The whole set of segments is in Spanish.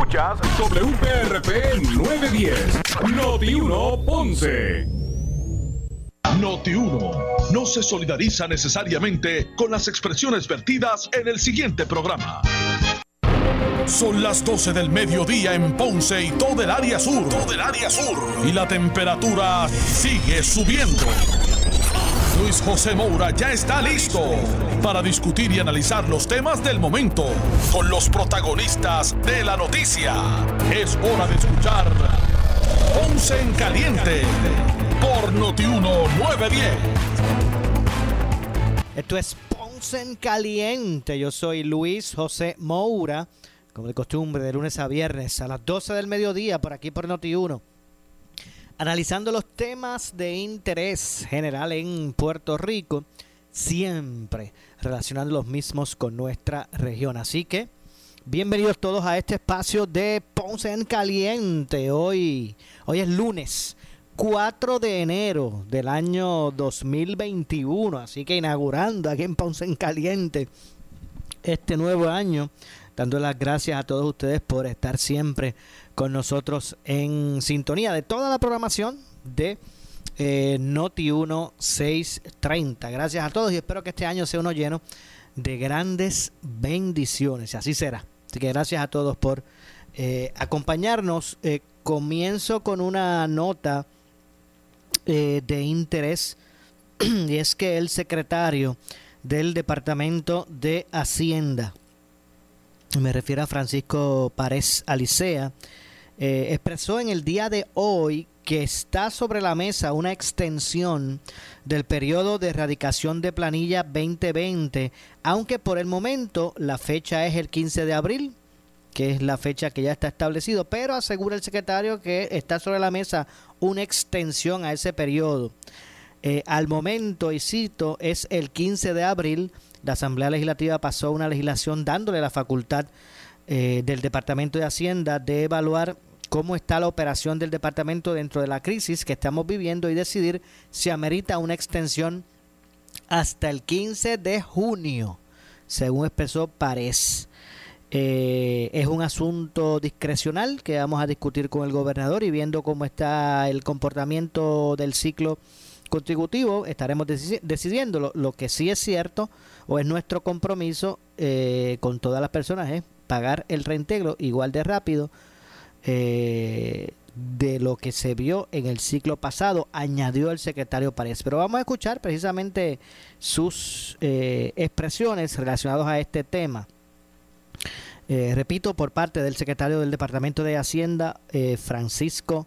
Escuchas WPRP 910, Noti 1 Ponce. Noti 1 no se solidariza necesariamente con las expresiones vertidas en el siguiente programa. Son las 12 del mediodía en Ponce y todo el área sur. Todo el área sur. Y la temperatura sigue subiendo. Luis José Moura ya está listo para discutir y analizar los temas del momento con los protagonistas de la noticia. Es hora de escuchar Ponce en Caliente por Notiuno 910. Esto es Ponce en Caliente. Yo soy Luis José Moura, como de costumbre, de lunes a viernes a las 12 del mediodía por aquí por Noti1 analizando los temas de interés general en Puerto Rico, siempre relacionando los mismos con nuestra región. Así que, bienvenidos todos a este espacio de Ponce en Caliente. Hoy, hoy es lunes. 4 de enero del año 2021, así que inaugurando aquí en Ponce en Caliente este nuevo año, dando las gracias a todos ustedes por estar siempre con nosotros en sintonía de toda la programación de eh, Noti 1 630. Gracias a todos y espero que este año sea uno lleno de grandes bendiciones. Así será. Así que gracias a todos por eh, acompañarnos. Eh, comienzo con una nota de interés y es que el secretario del Departamento de Hacienda, me refiero a Francisco Párez Alicea, eh, expresó en el día de hoy que está sobre la mesa una extensión del periodo de erradicación de planilla 2020, aunque por el momento la fecha es el 15 de abril, que es la fecha que ya está establecido, pero asegura el secretario que está sobre la mesa una extensión a ese periodo. Eh, al momento, y cito, es el 15 de abril, la Asamblea Legislativa pasó una legislación dándole la facultad eh, del Departamento de Hacienda de evaluar cómo está la operación del departamento dentro de la crisis que estamos viviendo y decidir si amerita una extensión hasta el 15 de junio, según expresó Párez. Eh, es un asunto discrecional que vamos a discutir con el gobernador y viendo cómo está el comportamiento del ciclo contributivo, estaremos decidiendo. Lo, que sí es cierto o es nuestro compromiso eh, con todas las personas es pagar el reintegro igual de rápido eh, de lo que se vio en el ciclo pasado, añadió el secretario Párez. Pero vamos a escuchar precisamente sus eh, expresiones relacionadas a este tema. Eh, repito, por parte del secretario del Departamento de Hacienda, Francisco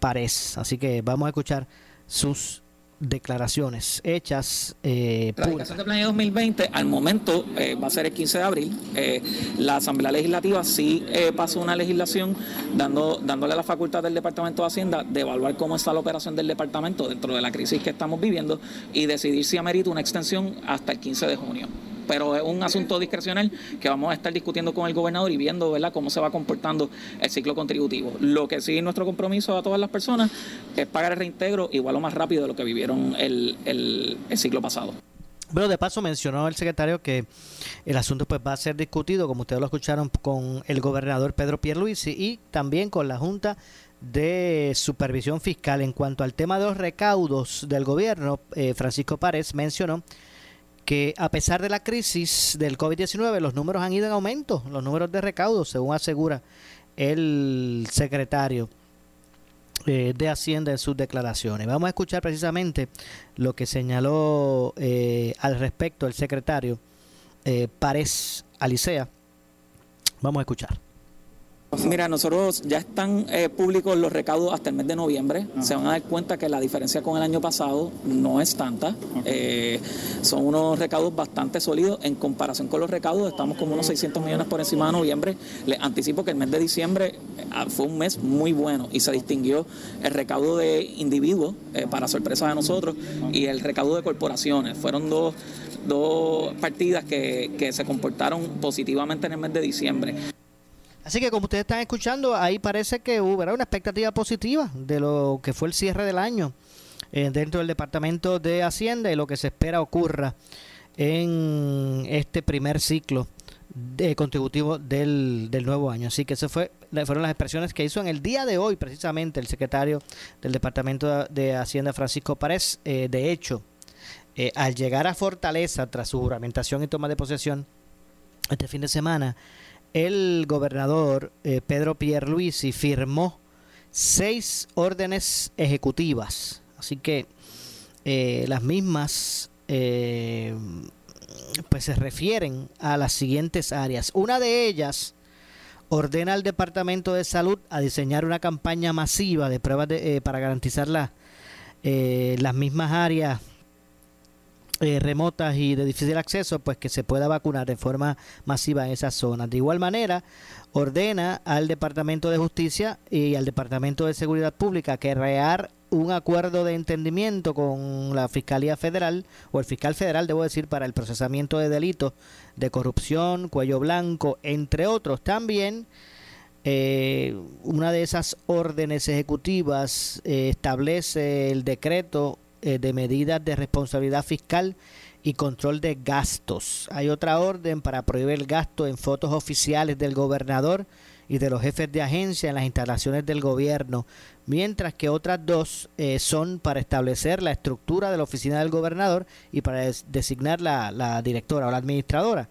Párez. Así que vamos a escuchar sus declaraciones hechas. Eh, la declaración de planilla 2020 al momento eh, va a ser el 15 de abril. Eh, la Asamblea Legislativa sí eh, pasó una legislación dando, dándole la facultad del Departamento de Hacienda de evaluar cómo está la operación del departamento dentro de la crisis que estamos viviendo y decidir si amerita una extensión hasta el 15 de junio pero es un asunto discrecional que vamos a estar discutiendo con el gobernador y viendo ¿verdad? cómo se va comportando el ciclo contributivo. Lo que sí nuestro compromiso a todas las personas es pagar el reintegro igual o más rápido de lo que vivieron el, el, ciclo pasado. Bueno, de paso mencionó el secretario que el asunto pues va a ser discutido, como ustedes lo escucharon, con el gobernador Pedro Pierluisi y también con la Junta de Supervisión Fiscal. En cuanto al tema de los recaudos del gobierno, eh, Francisco Párez mencionó que a pesar de la crisis del COVID-19, los números han ido en aumento, los números de recaudo, según asegura el secretario eh, de Hacienda en sus declaraciones. Vamos a escuchar precisamente lo que señaló eh, al respecto el secretario eh, Alicea. Vamos a escuchar. Mira, nosotros ya están eh, públicos los recaudos hasta el mes de noviembre. Se van a dar cuenta que la diferencia con el año pasado no es tanta. Eh, son unos recaudos bastante sólidos en comparación con los recaudos. Estamos como unos 600 millones por encima de noviembre. Les anticipo que el mes de diciembre eh, fue un mes muy bueno y se distinguió el recaudo de individuos, para sorpresa de nosotros, y el recaudo de corporaciones. Fueron dos dos partidas que, que se comportaron positivamente en el mes de diciembre. Así que como ustedes están escuchando, ahí parece que hubo una expectativa positiva de lo que fue el cierre del año eh, dentro del Departamento de Hacienda y lo que se espera ocurra en este primer ciclo de, contributivo del, del, nuevo año. Así que eso fue, fueron las expresiones que hizo en el día de hoy precisamente el secretario del Departamento de Hacienda Francisco Párez. Eh, de hecho, eh, al llegar a Fortaleza tras su juramentación y toma de posesión este fin de semana, el gobernador eh, Pedro Pierluisi firmó seis órdenes ejecutivas. Así que eh, las mismas eh, pues se refieren a las siguientes áreas. Una de ellas ordena al Departamento de Salud a diseñar una campaña masiva de pruebas de, para garantizar las mismas áreas eh, remotas y de difícil acceso, pues que se pueda vacunar de forma masiva en esas zonas. De igual manera, ordena al Departamento de Justicia y al Departamento de Seguridad Pública que crear un acuerdo de entendimiento con la Fiscalía Federal o el fiscal federal, debo decir, para el procesamiento de delitos de corrupción, cuello blanco, entre otros. También eh, una de esas órdenes ejecutivas eh, establece el decreto eh, de medidas de responsabilidad fiscal y control de gastos. Hay otra orden para prohibir el gasto en fotos oficiales del gobernador y de los jefes de agencia en las instalaciones del gobierno, mientras que otras dos eh, son para establecer la estructura de la oficina del gobernador y para designar la, la directora o la administradora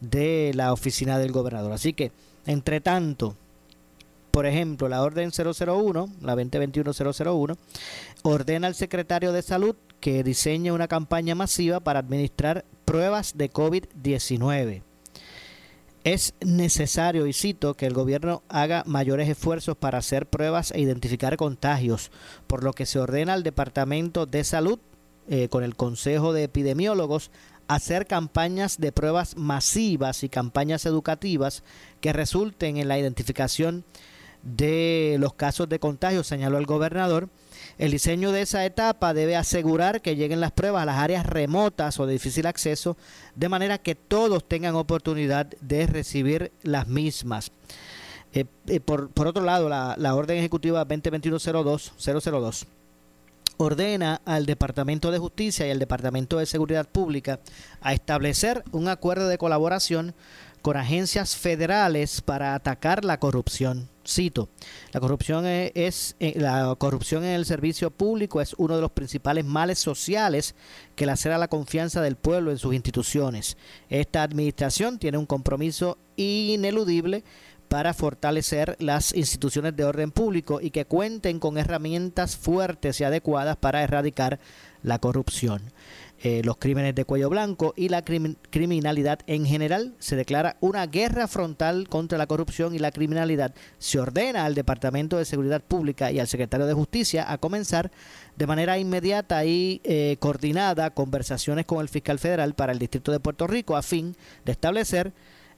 de la oficina del gobernador. Así que, entre tanto, por ejemplo, la orden 001, la 2021-001, ordena al secretario de Salud que diseñe una campaña masiva para administrar pruebas de COVID-19. Es necesario, y cito, que el gobierno haga mayores esfuerzos para hacer pruebas e identificar contagios, por lo que se ordena al Departamento de Salud, eh, con el Consejo de Epidemiólogos, hacer campañas de pruebas masivas y campañas educativas que resulten en la identificación de los casos de contagio, señaló el gobernador. El diseño de esa etapa debe asegurar que lleguen las pruebas a las áreas remotas o de difícil acceso, de manera que todos tengan oportunidad de recibir las mismas. Eh, eh, por, otro lado, la, la orden ejecutiva 2021-02 ordena al Departamento de Justicia y al Departamento de Seguridad Pública a establecer un acuerdo de colaboración con agencias federales para atacar la corrupción. Cito, la corrupción es, eh, la corrupción en el servicio público es uno de los principales males sociales que lacera la confianza del pueblo en sus instituciones. Esta administración tiene un compromiso ineludible para fortalecer las instituciones de orden público y que cuenten con herramientas fuertes y adecuadas para erradicar la corrupción. Eh, los crímenes de cuello blanco y la criminalidad en general. Se declara una guerra frontal contra la corrupción y la criminalidad. Se ordena al Departamento de Seguridad Pública y al Secretario de Justicia a comenzar de manera inmediata y eh, coordinada conversaciones con el fiscal federal para el Distrito de Puerto Rico a fin de establecer,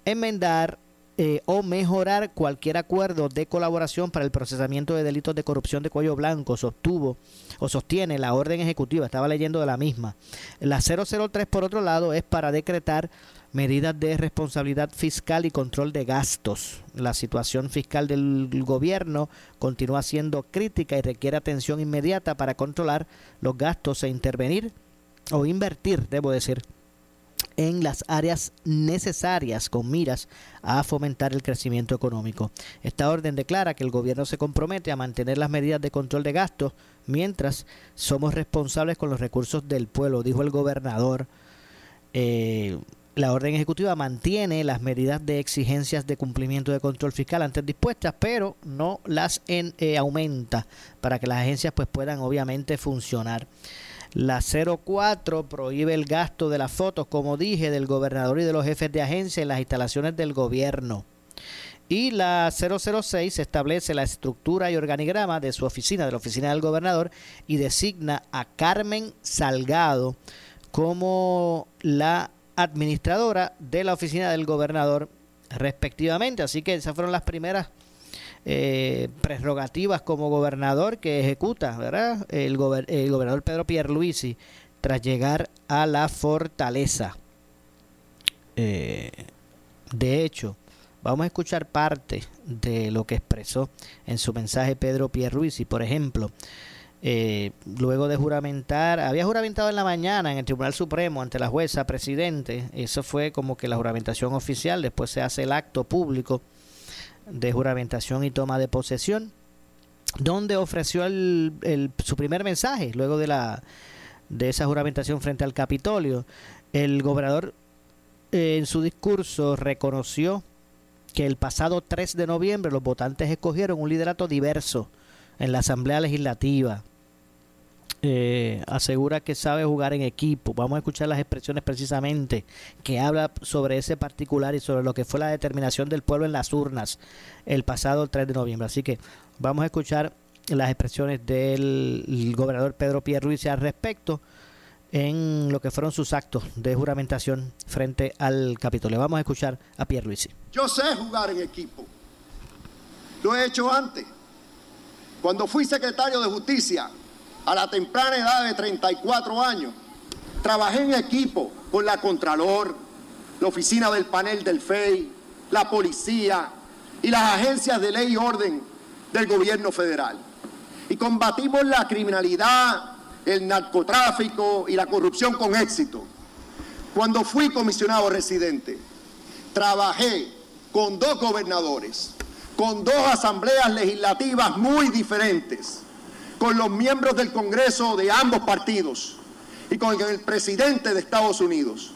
enmendar, eh, o mejorar cualquier acuerdo de colaboración para el procesamiento de delitos de corrupción de cuello blanco sostuvo o sostiene la orden ejecutiva, estaba leyendo de la misma. La 003 por otro lado es para decretar medidas de responsabilidad fiscal y control de gastos. La situación fiscal del gobierno continúa siendo crítica y requiere atención inmediata para controlar los gastos e intervenir o invertir, debo decir, en las áreas necesarias con miras a fomentar el crecimiento económico. Esta orden declara que el gobierno se compromete a mantener las medidas de control de gastos mientras somos responsables con los recursos del pueblo, dijo el gobernador. Eh, la orden ejecutiva mantiene las medidas de exigencias de cumplimiento de control fiscal antes dispuestas, pero no las en, eh, aumenta para que las agencias pues puedan obviamente funcionar. La 04 prohíbe el gasto de las fotos, como dije, del gobernador y de los jefes de agencia en las instalaciones del gobierno. Y la 006 establece la estructura y organigrama de su oficina, de la oficina del gobernador, y designa a Carmen Salgado como la administradora de la oficina del gobernador respectivamente. Así que esas fueron las primeras eh, prerrogativas como gobernador que ejecuta, ¿verdad? El, gobernador Pedro Pierluisi tras llegar a la fortaleza. Eh, de hecho, vamos a escuchar parte de lo que expresó en su mensaje Pedro Pierluisi. Por ejemplo, eh, luego de juramentar, había juramentado en la mañana en el Tribunal Supremo ante la jueza presidente, eso fue como que la juramentación oficial, después se hace el acto público de juramentación y toma de posesión, donde ofreció el, su primer mensaje luego de, la, de esa juramentación frente al Capitolio. El gobernador eh, en su discurso reconoció que el pasado 3 de noviembre los votantes escogieron un liderato diverso en la Asamblea Legislativa. Eh, asegura que sabe jugar en equipo. Vamos a escuchar las expresiones precisamente que habla sobre ese particular y sobre lo que fue la determinación del pueblo en las urnas el pasado 3 de noviembre. Así que vamos a escuchar las expresiones del gobernador Pedro Pierluisi al respecto en lo que fueron sus actos de juramentación frente al Capitolio. Vamos a escuchar a Pierluisi. Yo sé jugar en equipo. Lo he hecho antes. Cuando fui secretario de Justicia, a la temprana edad de 34 años, trabajé en equipo con la Contralor, la oficina del panel del FEI, la policía y las agencias de ley y orden del gobierno federal. Y combatimos la criminalidad, el narcotráfico y la corrupción con éxito. Cuando fui comisionado residente, trabajé con dos gobernadores, con dos asambleas legislativas muy diferentes, con los miembros del Congreso de ambos partidos y con el presidente de Estados Unidos.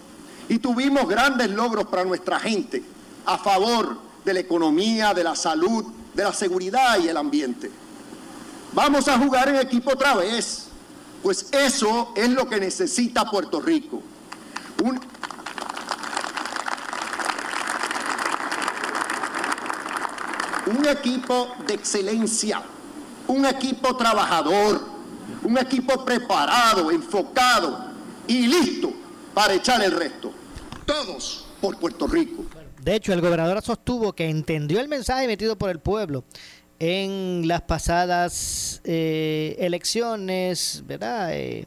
Y tuvimos grandes logros para nuestra gente a favor de la economía, de la salud, de la seguridad y el ambiente. Vamos a jugar en equipo otra vez. Pues eso es lo que necesita Puerto Rico. Un, equipo de excelencia, un equipo trabajador, un equipo preparado, enfocado y listo para echar el resto. Todos por Puerto Rico. De hecho, el gobernador sostuvo que entendió el mensaje emitido por el pueblo en las pasadas eh, elecciones, ¿verdad? Eh,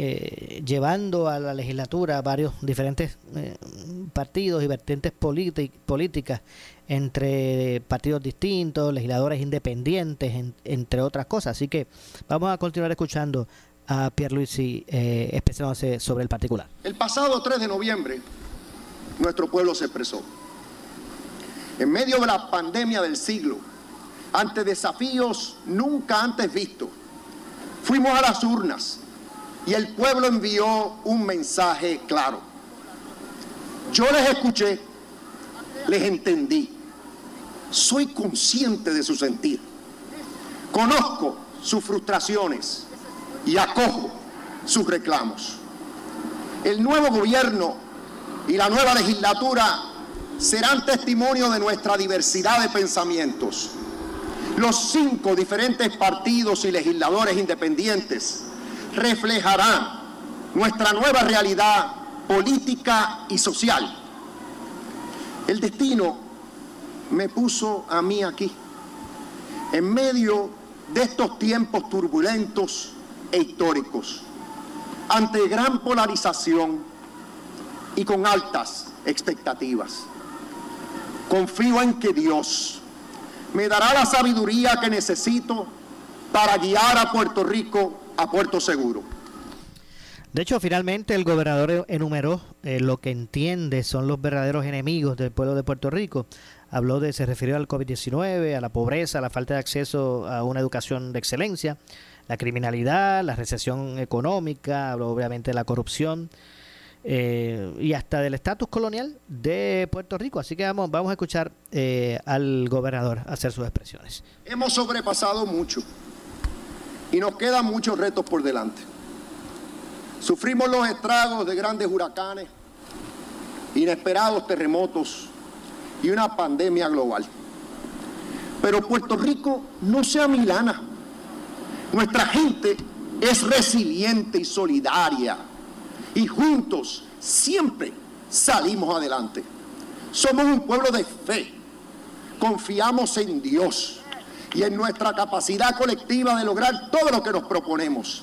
eh, llevando a la legislatura varios diferentes partidos y vertientes políticas entre partidos distintos, legisladores independientes, entre otras cosas. Así que vamos a continuar escuchando a Pierre Luisi eh, sobre el particular. El pasado 3 de noviembre, nuestro pueblo se expresó. En medio de la pandemia del siglo, ante desafíos nunca antes vistos. Fuimos a las urnas y el pueblo envió un mensaje claro. Yo les escuché, les entendí, soy consciente de su sentir, conozco sus frustraciones y acojo sus reclamos. El nuevo gobierno y la nueva legislatura serán testimonio de nuestra diversidad de pensamientos los cinco diferentes partidos y legisladores independientes reflejarán nuestra nueva realidad política y social. El destino me puso a mí aquí, en medio de estos tiempos turbulentos e históricos, ante gran polarización y con altas expectativas. Confío en que Dios me dará la sabiduría que necesito para guiar a Puerto Rico a puerto seguro. De hecho, finalmente el gobernador enumeró eh, lo que entiende son los verdaderos enemigos del pueblo de Puerto Rico. Habló de, se refirió al COVID-19, a la pobreza, a la falta de acceso a una educación de excelencia, la criminalidad, la recesión económica, habló obviamente de la corrupción, eh, y hasta del estatus colonial de Puerto Rico. Así que vamos, vamos a escuchar eh, al gobernador hacer sus expresiones. Hemos sobrepasado mucho y nos quedan muchos retos por delante. Sufrimos los estragos de grandes huracanes, inesperados terremotos y una pandemia global. Pero Puerto Rico no se amilana. Nuestra gente es resiliente y solidaria y juntos siempre salimos adelante. Somos un pueblo de fe, confiamos en Dios y en nuestra capacidad colectiva de lograr todo lo que nos proponemos.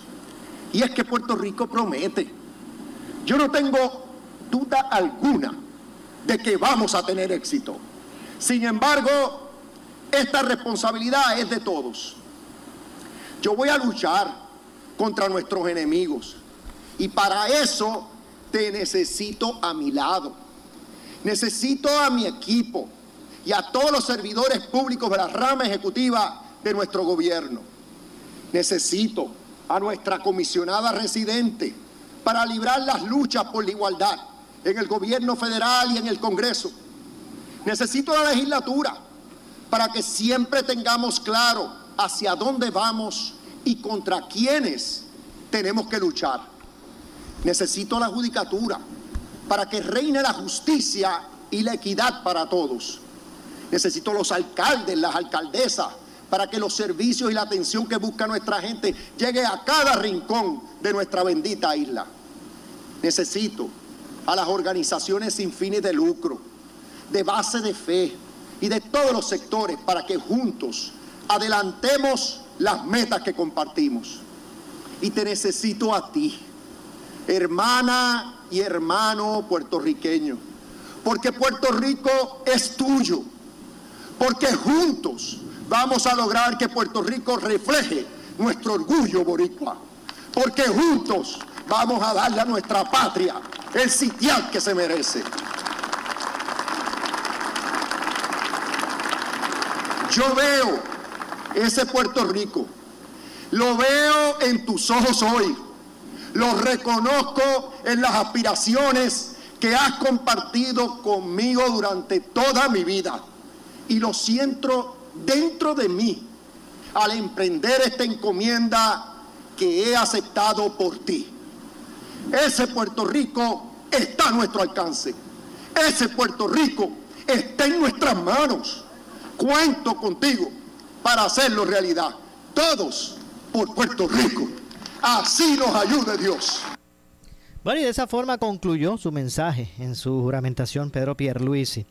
Y es que Puerto Rico promete. Yo no tengo duda alguna de que vamos a tener éxito. Sin embargo, esta responsabilidad es de todos. Yo voy a luchar contra nuestros enemigos. Y para eso te necesito a mi lado. Necesito a mi equipo y a todos los servidores públicos de la rama ejecutiva de nuestro gobierno. Necesito a nuestra comisionada residente para librar las luchas por la igualdad en el gobierno federal y en el Congreso. Necesito la legislatura para que siempre tengamos claro hacia dónde vamos y contra quiénes tenemos que luchar. Necesito la judicatura para que reine la justicia y la equidad para todos. Necesito los alcaldes, las alcaldesas, para que los servicios y la atención que busca nuestra gente llegue a cada rincón de nuestra bendita isla. Necesito a las organizaciones sin fines de lucro, de base de fe y de todos los sectores para que juntos adelantemos las metas que compartimos. Y te necesito a ti, hermana y hermano puertorriqueño, porque Puerto Rico es tuyo, porque juntos vamos a lograr que Puerto Rico refleje nuestro orgullo boricua, porque juntos vamos a darle a nuestra patria el sitial que se merece. Yo veo ese Puerto Rico, lo veo en tus ojos hoy, lo reconozco en las aspiraciones que has compartido conmigo durante toda mi vida y lo siento dentro de mí al emprender esta encomienda que he aceptado por ti. Ese Puerto Rico está a nuestro alcance. Ese Puerto Rico está en nuestras manos. Cuento contigo para hacerlo realidad. Todos por Puerto Rico. Así nos ayude Dios. Bueno, y de esa forma concluyó su mensaje en su juramentación Pedro Pierluisi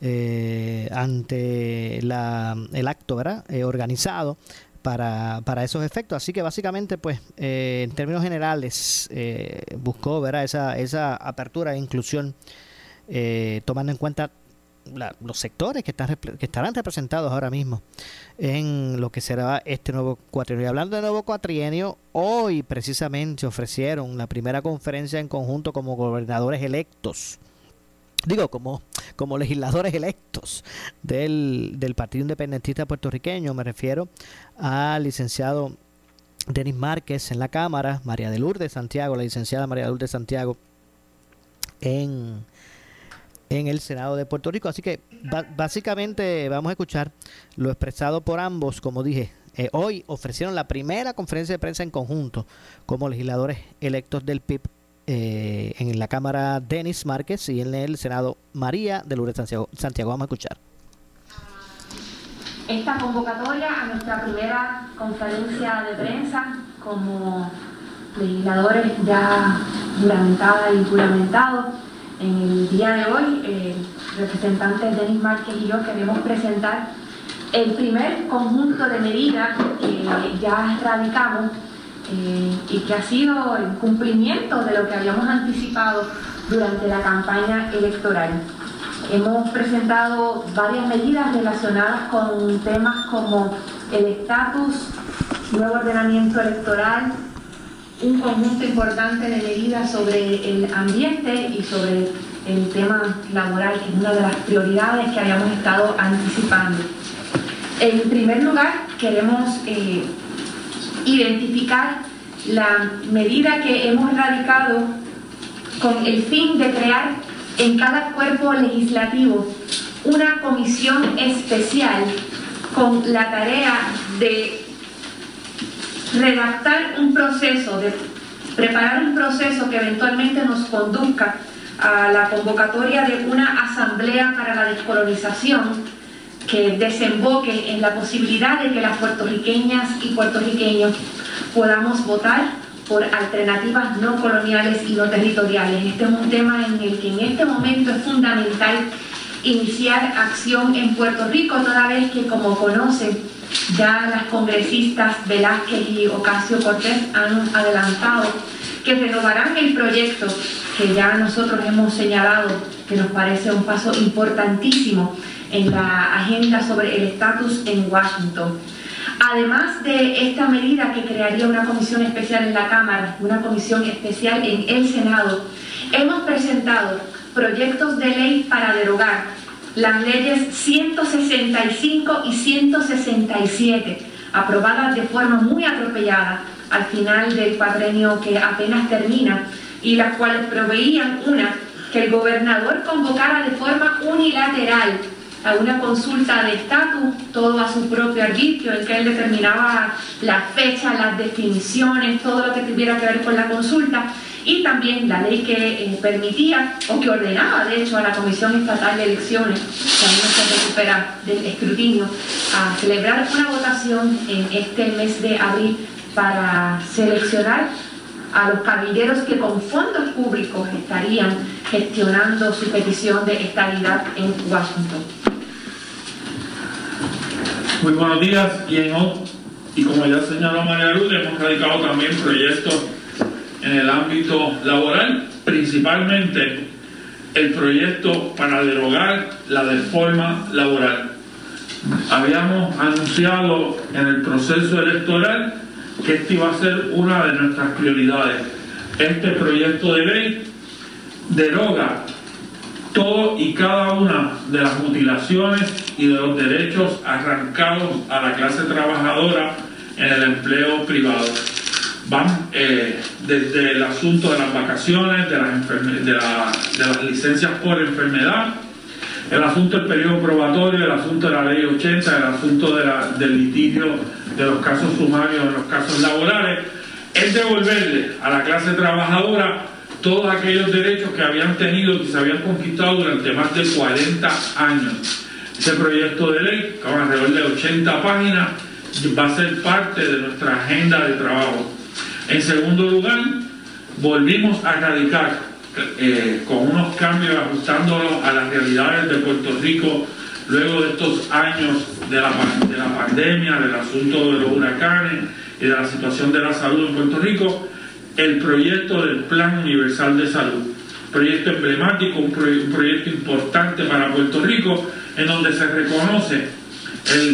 eh, ante la, el acto ¿verdad? Eh, organizado para, para esos efectos. Así que básicamente, pues, eh, en términos generales, eh, buscó ¿verdad? Esa, esa apertura e inclusión, tomando en cuenta los sectores que, están, que estarán representados ahora mismo en lo que será este nuevo cuatrienio. Y hablando de nuevo cuatrienio, hoy precisamente ofrecieron la primera conferencia en conjunto como gobernadores electos digo, como, como legisladores electos del, del Partido Independentista puertorriqueño, me refiero al licenciado Denis Márquez en la Cámara, María de Lourdes Santiago, la licenciada María de Lourdes Santiago en, en el Senado de Puerto Rico. Así que básicamente vamos a escuchar lo expresado por ambos, como dije. Eh, hoy ofrecieron la primera conferencia de prensa en conjunto como legisladores electos del PIB eh, en la Cámara Denis Márquez y en el Senado María de Lourdes Santiago. Santiago, vamos a escuchar. Esta convocatoria a nuestra primera conferencia de prensa como legisladores ya juramentadas y juramentados. En el día de hoy, eh, representantes Denis Márquez y yo queremos presentar el primer conjunto de medidas que ya radicamos y que ha sido el cumplimiento de lo que habíamos anticipado durante la campaña electoral. Hemos presentado varias medidas relacionadas con temas como el estatus, nuevo ordenamiento electoral, un conjunto importante de medidas sobre el ambiente y sobre el tema laboral, que es una de las prioridades que habíamos estado anticipando. En primer lugar, queremos eh, identificar la medida que hemos radicado con el fin de crear en cada cuerpo legislativo una comisión especial con la tarea de redactar un proceso, de preparar un proceso que eventualmente nos conduzca a la convocatoria de una asamblea para la descolonización que desemboque en la posibilidad de que las puertorriqueñas y puertorriqueños podamos votar por alternativas no coloniales y no territoriales. Este es un tema en el que en este momento es fundamental iniciar acción en Puerto Rico, toda vez que, como conocen, ya las congresistas Velázquez y Ocasio Cortés han adelantado que renovarán el proyecto que ya nosotros hemos señalado, que nos parece un paso importantísimo en la agenda sobre el estatus en Washington. Además de esta medida que crearía una comisión especial en la Cámara, una comisión especial en el Senado, hemos presentado proyectos de ley para derogar las leyes 165 y 167, aprobadas de forma muy atropellada al final del cuadrenio que apenas termina, y las cuales proveían una, que el gobernador convocara de forma unilateral a una consulta de estatus, todo a su propio arbitrio, en que él determinaba la fecha, las definiciones, todo lo que tuviera que ver con la consulta, y también la ley que eh, permitía o que ordenaba, de hecho, a la Comisión Estatal de Elecciones, que aún no se recupera del escrutinio, a celebrar una votación en este mes de abril para seleccionar a los caballeros que con fondos públicos estarían gestionando su petición de estabilidad en Washington. Muy buenos días y, en, y como ya señaló María Luz, hemos radicado también proyectos en el ámbito laboral, principalmente el proyecto para derogar la deforma laboral. Habíamos anunciado en el proceso electoral que esta iba a ser una de nuestras prioridades. Este proyecto de ley deroga todo y cada una de las mutilaciones y de los derechos arrancados a la clase trabajadora en el empleo privado. Van eh, desde el asunto de las vacaciones, de las, de, las licencias por enfermedad, el asunto del periodo probatorio, el asunto de la ley 80, el asunto del litigio de los casos sumarios, de los casos laborales, es devolverle a la clase trabajadora todos aquellos derechos que habían tenido, que se habían conquistado durante más de 40 años. Ese proyecto de ley, con alrededor de 80 páginas, va a ser parte de nuestra agenda de trabajo. En segundo lugar, volvimos a radicar eh, con unos cambios ajustándolos a las realidades de Puerto Rico luego de estos años de la, de la pandemia, del asunto de los huracanes y de la situación de la salud en Puerto Rico, el proyecto del Plan Universal de Salud. Proyecto emblemático, un, proyecto importante para Puerto Rico, en donde se reconoce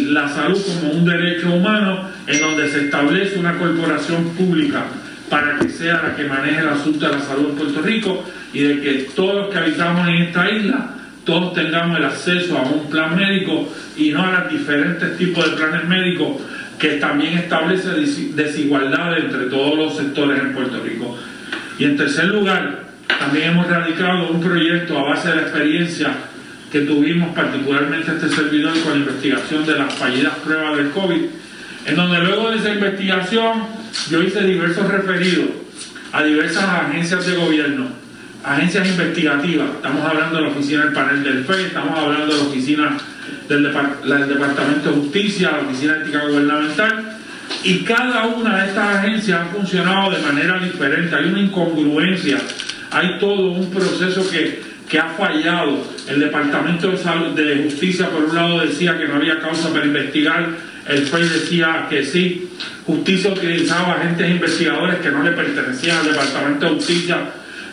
la salud como un derecho humano, en donde se establece una corporación pública para que sea la que maneje el asunto de la salud en Puerto Rico y de que todos los que habitamos en esta isla, todos tengamos el acceso a un plan médico y no a los diferentes tipos de planes médicos que también establece desigualdad entre todos los sectores en Puerto Rico. Y en tercer lugar, también hemos radicado un proyecto a base de la experiencia que tuvimos particularmente este servidor con la investigación de las fallidas pruebas del COVID, en donde luego de esa investigación yo hice diversos referidos a diversas agencias de gobierno, agencias investigativas, estamos hablando de la oficina del panel del FE, estamos hablando de la oficina del, Departamento de Justicia, la Oficina de Ética Gubernamental, y cada una de estas agencias ha funcionado de manera diferente, hay una incongruencia, hay todo un proceso que, que ha fallado. El Departamento de, de Justicia, por un lado, decía que no había causa para investigar, el FEI decía que sí, Justicia utilizaba agentes investigadores que no le pertenecían al Departamento de Justicia,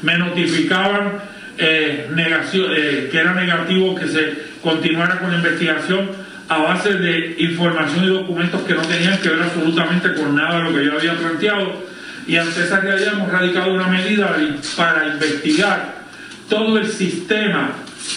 me notificaban eh, eh, que era negativo que se continuara con la investigación a base de información y documentos que no tenían que ver absolutamente con nada de lo que yo había planteado. Y ante esa realidad hemos radicado una medida para investigar todo el sistema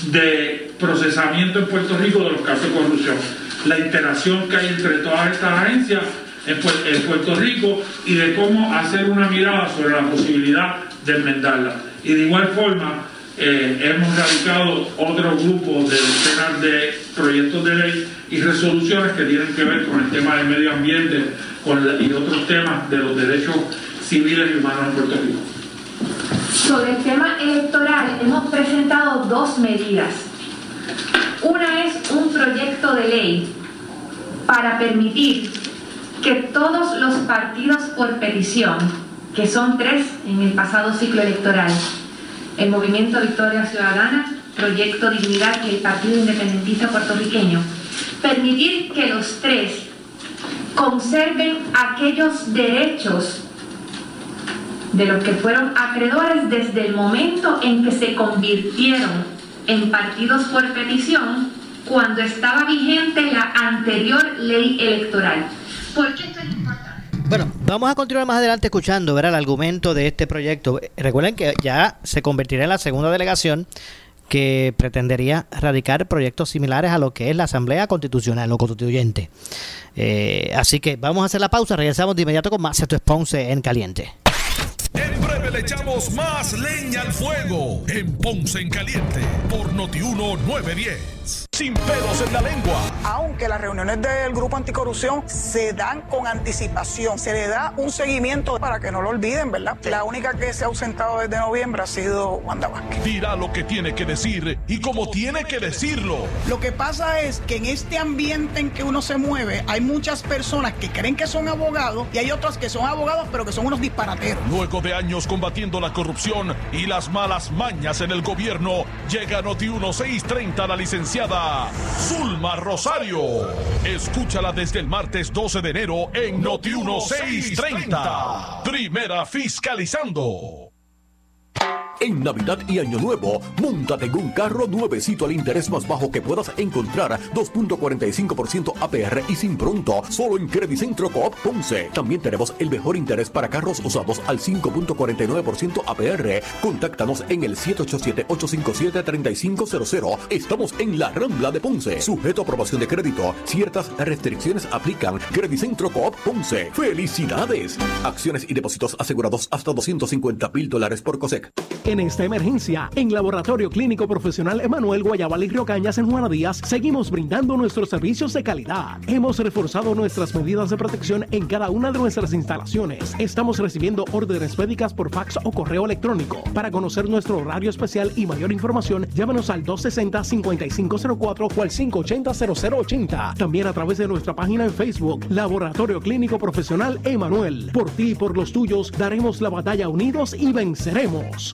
de procesamiento en Puerto Rico de los casos de corrupción, la interacción que hay entre todas estas agencias en Puerto Rico y de cómo hacer una mirada sobre la posibilidad de enmendarla. Y de igual forma, eh, hemos radicado otro grupo de decenas de proyectos de ley y resoluciones que tienen que ver con el tema del medio ambiente y otros temas de los derechos civiles y humanos en Puerto Rico. Sobre el tema electoral hemos presentado dos medidas. Una es un proyecto de ley para permitir que todos los partidos por petición, que son tres en el pasado ciclo electoral, el Movimiento Victoria Ciudadana, Proyecto Dignidad y el Partido Independentista Puertorriqueño, permitir que los tres conserven aquellos derechos de los que fueron acreedores desde el momento en que se convirtieron en partidos por petición cuando estaba vigente la anterior ley electoral. ¿Por qué esto es importante? Bueno, vamos a continuar más adelante escuchando ver el argumento de este proyecto. Recuerden que ya se convertirá en la segunda delegación que pretendería radicar proyectos similares a lo que es la Asamblea Constitucional o Constituyente. Eh, así que vamos a hacer la pausa, regresamos de inmediato con más Esto es Ponce en Caliente. Echamos más leña al fuego en Ponce en Caliente por Notiuno 910. Sin pelos en la lengua. Aunque las reuniones del grupo anticorrupción se dan con anticipación, se le da un seguimiento para que no lo olviden, ¿verdad? La única que se ha ausentado desde noviembre ha sido Wanda Vázquez. Dirá lo que tiene que decir y como tiene que decirlo. Lo que pasa es que en este ambiente en que uno se mueve, hay muchas personas que creen que son abogados y hay otras que son abogados, pero que son unos disparateros. Luego de años combatiendo la corrupción y las malas mañas en el gobierno, llega Noti 1630 la licenciada Zulma Rosario. Escúchala desde el martes 12 de enero en Noti 1630. Primera fiscalizando. En Navidad y Año Nuevo, montate en un carro nuevecito al interés más bajo que puedas encontrar, 2.45% APR y sin pronto, solo en Centro Coop Ponce. También tenemos el mejor interés para carros usados al 5.49% APR. Contáctanos en el 787-857-3500. Estamos en la Rambla de Ponce. Sujeto a aprobación de crédito. Ciertas restricciones aplican. Centro Coop Ponce. ¡Felicidades! Acciones y depósitos asegurados hasta 250 mil dólares por COSEC. En esta emergencia, en Laboratorio Clínico Profesional Emanuel Guayabal y Río Cañas en Juana Díaz, seguimos brindando nuestros servicios de calidad. Hemos reforzado nuestras medidas de protección en cada una de nuestras instalaciones. Estamos recibiendo órdenes médicas por fax o correo electrónico. Para conocer nuestro horario especial y mayor información, llámanos al 260-5504 o al 580-0080. También a través de nuestra página en Facebook, Laboratorio Clínico Profesional Emanuel. Por ti y por los tuyos, daremos la batalla unidos y venceremos.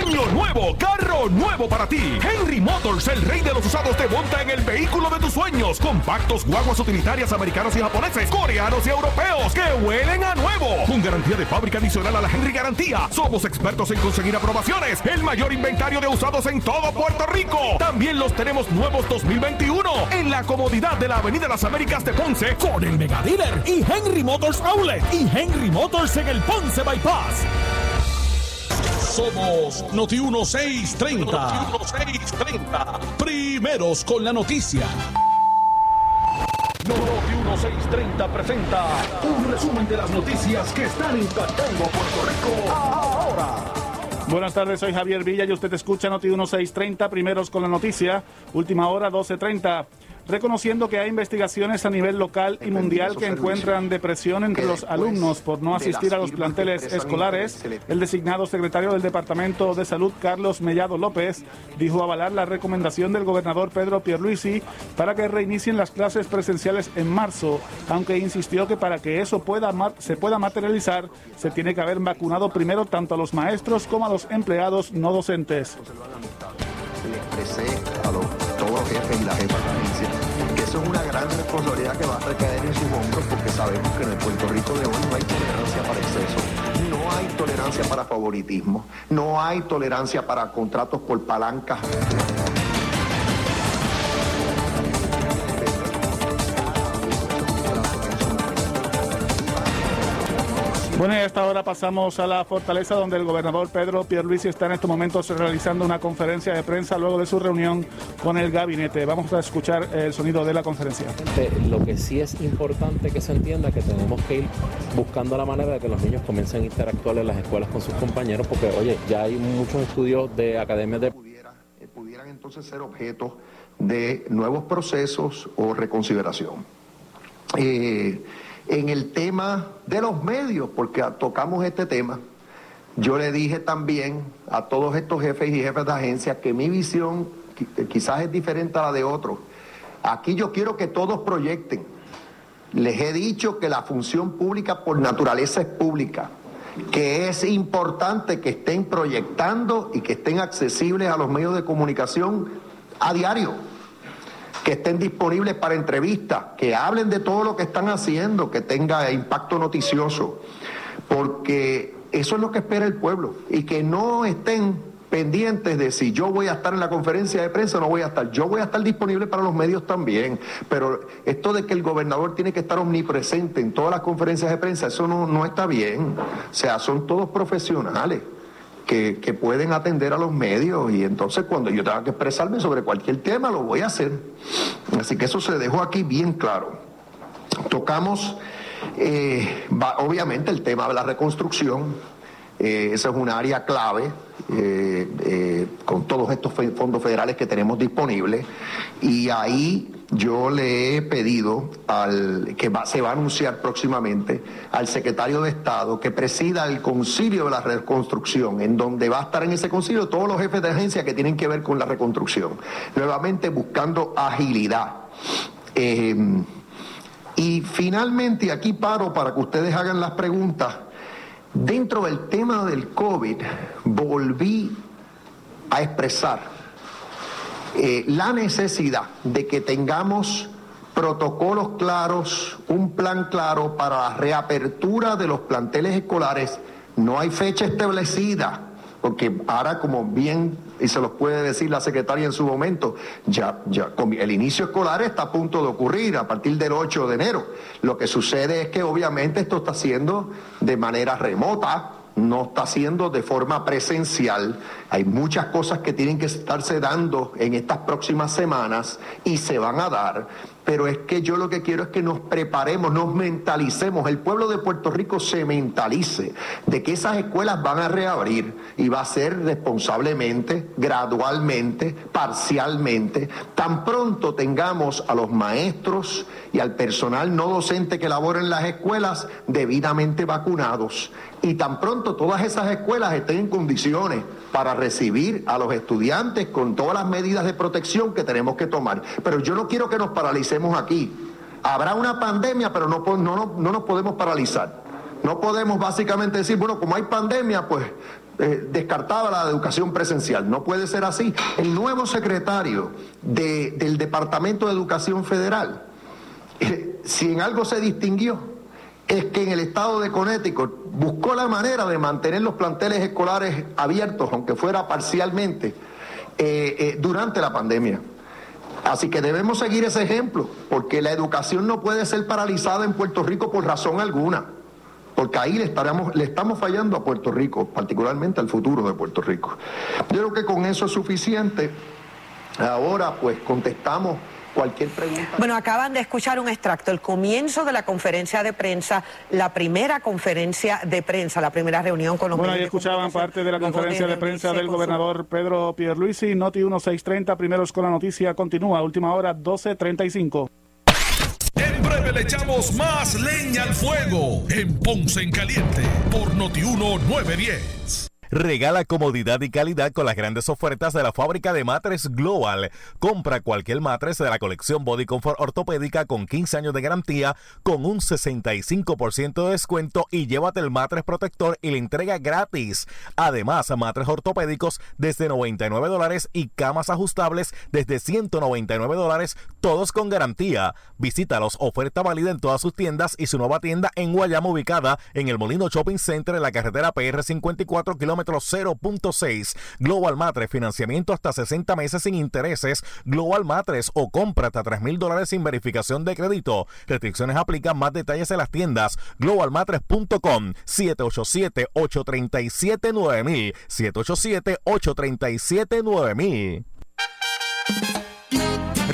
Año nuevo, carro nuevo para ti. Henry Motors, el rey de los usados, te monta en el vehículo de tus sueños. Compactos, guaguas utilitarias americanos y japoneses, coreanos y europeos que huelen a nuevo. Con garantía de fábrica adicional a la Henry Garantía. Somos expertos en conseguir aprobaciones. El mayor inventario de usados en todo Puerto Rico. También los tenemos nuevos 2021 en la comodidad de la Avenida Las Américas de Ponce con el Mega Dealer y Henry Motors Outlet y Henry Motors en el Ponce Bypass. Somos Noti 1630. Noti 1630. Primeros con la noticia. Noti 1630 presenta un resumen de las noticias que están impactando Puerto Rico ahora. Buenas tardes, soy Javier Villa y usted escucha Noti 1630, primeros con la noticia, última hora 1230 reconociendo que hay investigaciones a nivel local y mundial que encuentran depresión entre los alumnos por no asistir a los planteles escolares. El designado secretario del Departamento de Salud, Carlos Mellado López, dijo avalar la recomendación del gobernador Pedro Pierluisi para que reinicien las clases presenciales en marzo, aunque insistió que para que eso pueda se pueda materializar, se tiene que haber vacunado primero tanto a los maestros como a los empleados no docentes eso es una gran responsabilidad que va a recaer en sus hombros porque sabemos que en el Puerto Rico de hoy no hay tolerancia para exceso, no hay tolerancia para favoritismo, no hay tolerancia para contratos por palancas. Bueno, y a esta hora pasamos a la fortaleza donde el gobernador Pedro Pierluisi está en estos momentos realizando una conferencia de prensa luego de su reunión con el gabinete. Vamos a escuchar el sonido de la conferencia. Lo que sí es importante que se entienda que tenemos que ir buscando la manera de que los niños comiencen a interactuar en las escuelas con sus compañeros, porque oye, ya hay muchos estudios de academias de... Eh, pudieran entonces ser objeto de nuevos procesos o reconsideración. Eh, en el tema de los medios, porque tocamos este tema. Yo le dije también a todos estos jefes y jefes de agencia que mi visión quizás es diferente a la de otros. Aquí yo quiero que todos proyecten. Les he dicho que la función pública por naturaleza es pública, que es importante que estén proyectando y que estén accesibles a los medios de comunicación a diario, que estén disponibles para entrevistas, que hablen de todo lo que están haciendo, que tenga impacto noticioso, porque eso es lo que espera el pueblo y que no estén pendientes de si yo voy a estar en la conferencia de prensa o no voy a estar. Yo voy a estar disponible para los medios también, pero esto de que el gobernador tiene que estar omnipresente en todas las conferencias de prensa, eso no, no está bien. O sea, son todos profesionales. Que, pueden atender a los medios y entonces cuando yo tenga que expresarme sobre cualquier tema lo voy a hacer. Así que eso se dejó aquí bien claro. Tocamos eh, obviamente el tema de la reconstrucción, eh, esa es un área clave eh, eh, con todos estos fondos federales que tenemos disponibles. Y ahí yo le he pedido al que se va a anunciar próximamente al secretario de Estado que presida el concilio de la reconstrucción, en donde va a estar en ese concilio todos los jefes de agencia que tienen que ver con la reconstrucción, nuevamente buscando agilidad. Y finalmente, aquí paro para que ustedes hagan las preguntas, dentro del tema del COVID, volví a expresar eh, la necesidad de que tengamos protocolos claros, un plan claro para la reapertura de los planteles escolares. No hay fecha establecida, porque ahora como bien, y se los puede decir la secretaria en su momento, ya, ya el inicio escolar está a punto de ocurrir a partir del 8 de enero. Lo que sucede es que obviamente esto está siendo de manera remota, no está haciendo de forma presencial. Hay muchas cosas que tienen que estarse dando en estas próximas semanas y se van a dar. Pero es que yo lo que quiero es que nos preparemos, nos mentalicemos, el pueblo de Puerto Rico se mentalice de que esas escuelas van a reabrir y va a ser responsablemente, gradualmente, parcialmente. Tan pronto tengamos a los maestros y al personal no docente que labora en las escuelas debidamente vacunados y tan pronto todas esas escuelas estén en condiciones para recibir a los estudiantes con todas las medidas de protección que tenemos que tomar. Pero yo no quiero que nos paralicemos aquí. Habrá una pandemia, pero no, no, no, no nos podemos paralizar. No podemos básicamente decir, bueno, como hay pandemia, pues eh, descartada la educación presencial. No puede ser así. El nuevo secretario de- del Departamento de Educación Federal, eh, si en algo se distinguió, es que en el estado de Connecticut buscó la manera de mantener los planteles escolares abiertos, aunque fuera parcialmente, eh, durante la pandemia. Así que debemos seguir ese ejemplo, porque la educación no puede ser paralizada en Puerto Rico por razón alguna, porque ahí le, le estamos fallando a Puerto Rico, particularmente al futuro de Puerto Rico. Yo creo que con eso es suficiente. Ahora pues contestamos cualquier pregunta. Bueno, acaban de escuchar un extracto, el comienzo de la conferencia de prensa, la primera conferencia de prensa, la primera reunión con los Bueno, ahí de escuchaban parte de la conferencia de prensa reunirse del gobernador Pedro Pierluisi. Noti 1630, primeros con la noticia, continúa, última hora, 1235. En breve le echamos más leña al fuego en Ponce en Caliente por Notiuno 910. Regala comodidad y calidad con las grandes ofertas de la fábrica de matres Global. Compra cualquier matres de la colección Body Comfort ortopédica con 15 años de garantía con un 65% de descuento y llévate el matres protector y la entrega gratis. Además, matres ortopédicos desde 99 dólares y camas ajustables desde 199 dólares, todos con garantía. Visítalos, oferta válida en todas sus tiendas y su nueva tienda en Guayama ubicada en el Molino Shopping Center en la carretera PR 54 kilómetro 0.6. Global Matres, financiamiento hasta 60 meses sin intereses. Global Matres o compra hasta 3 mil dólares sin verificación de crédito. Restricciones aplican más detalles en las tiendas. Globalmatres.com 787-837-9000 787-837-9000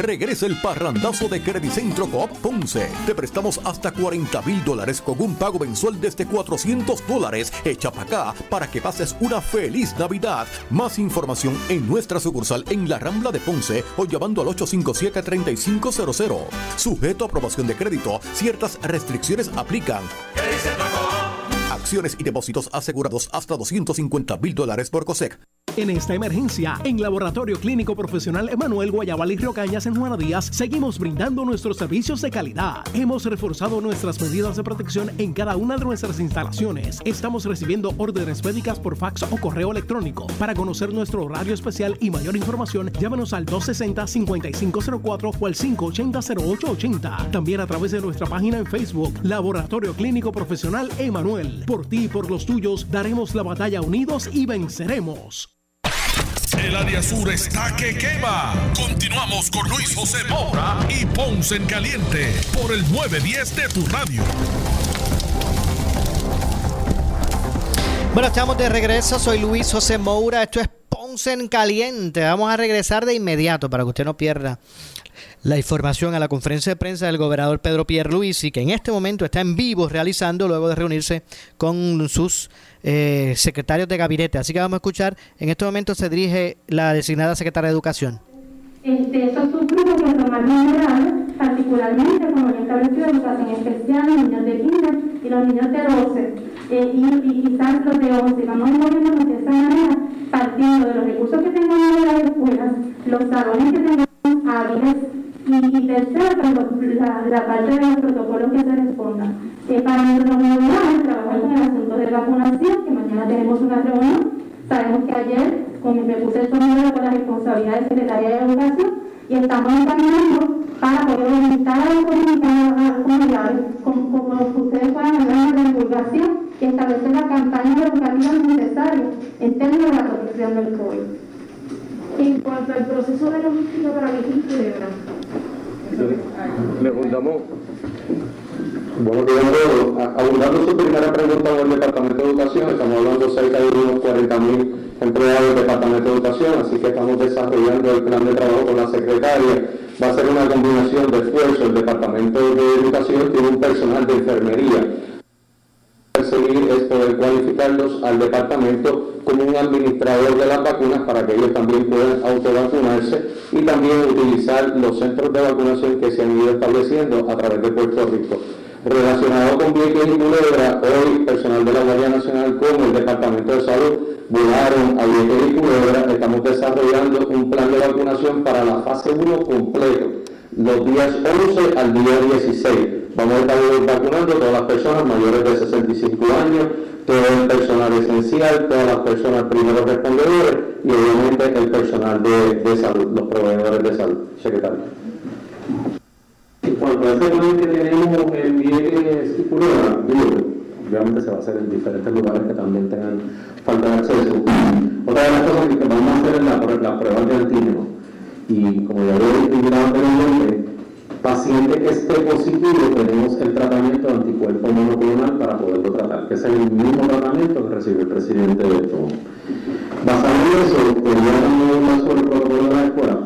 Regresa el parrandazo de Credicentro Coop Ponce. Te prestamos hasta 40 mil dólares con un pago mensual desde 400 dólares. Echa para acá para que pases una feliz Navidad. Más información en nuestra sucursal en la Rambla de Ponce o llamando al 857-3500. Sujeto a aprobación de crédito, ciertas restricciones aplican. Acciones y depósitos asegurados hasta 250 mil dólares por COSEC. En esta emergencia, en Laboratorio Clínico Profesional Emanuel Guayabal y Río Cañas en Juana Díaz, seguimos brindando nuestros servicios de calidad. Hemos reforzado nuestras medidas de protección en cada una de nuestras instalaciones. Estamos recibiendo órdenes médicas por fax o correo electrónico. Para conocer nuestro horario especial y mayor información, llámanos al 260-5504 o al 580-0880. También a través de nuestra página en Facebook, Laboratorio Clínico Profesional Emanuel. Por ti y por los tuyos, daremos la batalla unidos y venceremos. El área sur está que quema. Continuamos con Luis José Moura y Ponce en Caliente por el 910 de tu radio. Bueno, estamos de regreso. Soy Luis José Moura. Esto es Ponce en Caliente. Vamos a regresar de inmediato para que usted no pierda la información a la conferencia de prensa del gobernador Pedro Pierluisi, que en este momento está en vivo realizando luego de reunirse con sus eh, secretarios de gabinete. Así que vamos a escuchar, en este momento se dirige la designada secretaria de Educación. Este, estos subgrupos que vulnerables, particularmente como ya establecido, los hacen especial los niños de 15 y los niños de 12, eh, y, y, quizás los de 11. Vamos moviéndonos de esa manera, partiendo de los recursos que tengamos en las escuelas, los salones que tengamos hábiles, y, y tercero, la, la, parte de los protocolos que se respondan. Eh, para nosotros novedades, trabajar con el asunto de vacunación, que mañana tenemos una reunión. Sabemos que ayer con, me puse el sombrero con la responsabilidad de Secretaría de Educación y estamos encaminando para poder orientar a las comunidades, como, ustedes puedan hablar de divulgación y establecer la campaña educativa necesaria en términos de la protección del COVID. En cuanto al proceso de logística para la Culebra, le preguntamos, bueno, abundando su primera pregunta en el Departamento de Educación, estamos hablando cerca de unos 40.000 empleados del Departamento de Educación, así que estamos desarrollando el plan de trabajo con la secretaria. Va a ser una combinación de esfuerzos. El Departamento de Educación tiene un personal de enfermería perseguir es poder cualificarlos al departamento como un administrador de las vacunas para que ellos también puedan autovacunarse y también utilizar los centros de vacunación que se han ido estableciendo a través de Puerto Rico. Relacionado con Vieques y Culebra, hoy personal de la Guardia Nacional como el Departamento de Salud volaron a Vieques y Culebra. Estamos desarrollando un plan de vacunación para la fase 1 completo, los días 11 al día 16 Vamos a estar vacunando a todas las personas mayores de 65 años, todo el personal esencial, todas las personas primeros respondedores y obviamente el personal de, salud, los proveedores de salud. Secretario. A ese plan que tenemos en Vieques y obviamente se va a hacer en diferentes lugares que también tengan falta de acceso. Otra de las cosas que vamos a hacer es la, la prueba de antígeno. Y como ya lo he indicado anteriormente, paciente que esté positivo, tenemos el tratamiento de anticuerpo monoclonal para poderlo tratar, que es el mismo tratamiento que recibe el presidente de esto. Basado en eso, quería hablar sobre el protocolo de la escuela,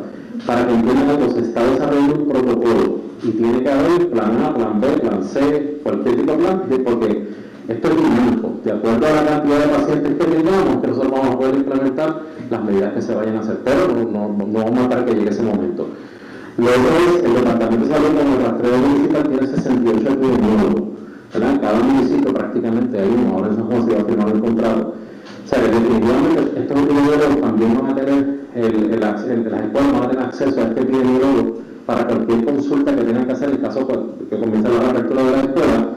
para que entiendan que se está desarrollando un protocolo y tiene que haber plan A, plan B, plan C, cualquier tipo de plan, porque esto es dinámico. De acuerdo a la cantidad de pacientes que tengamos, que nosotros vamos a poder implementar las medidas que se vayan a hacer, pero no, no, no vamos a esperar que llegue ese momento. Luego es el Departamento de Salud como el rastreo municipal tiene 68 epidemiólogos. ¿verdad? Cada municipio prácticamente hay uno, ahora en San Juan se va a firmar el contrato. O sea, que definitivamente estos epidemiólogos también van a tener, el, el, las escuelas van a tener acceso a este epidemiólogo para cualquier consulta que tengan que hacer en caso que comience la apertura de la escuela.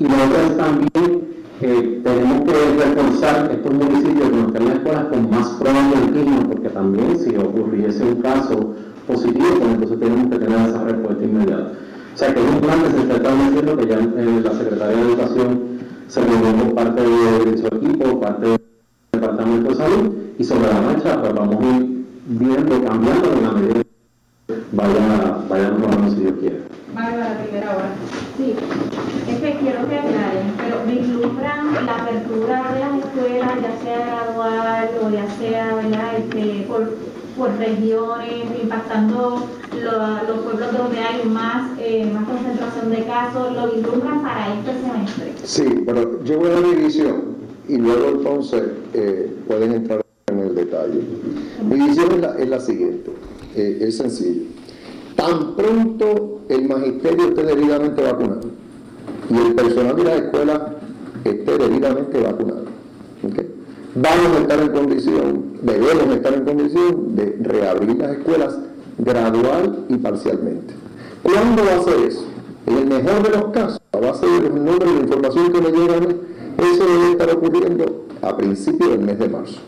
Y lo otro es también eh, tenemos que reforzar estos municipios están las escuelas con más pruebas de antígenos, porque también si ocurriese un caso positivo, pues entonces tenemos que tener esa respuesta inmediata. O sea que es un plan que se está estableciendo que ya eh, la Secretaría de Educación se reunió con parte de, su equipo, parte del Departamento de Salud, y sobre la marcha pues vamos a ir viendo, cambiando en la medida que vaya, vaya si Dios quiere. Bárbara, primera hora. Sí, es que quiero que aclaren, pero vislumbran la apertura de las escuelas, ya sea gradual o ya sea, ¿verdad? Este, por por regiones, impactando los pueblos donde hay más, eh, más concentración de casos, lo vislumbran para este semestre. Sí, pero yo voy a dar visión y luego entonces eh, pueden entrar en el detalle. Mi visión es la, es la siguiente, eh, es sencillo. Tan pronto el magisterio esté debidamente vacunado y el personal de la escuela esté debidamente vacunado, vamos a estar en condición, debemos estar en condición de reabrir las escuelas gradual y parcialmente. ¿Cuándo va a ser eso? En el mejor de los casos, a base de los números de información que me llegan, eso debe estar ocurriendo a principios del mes de marzo.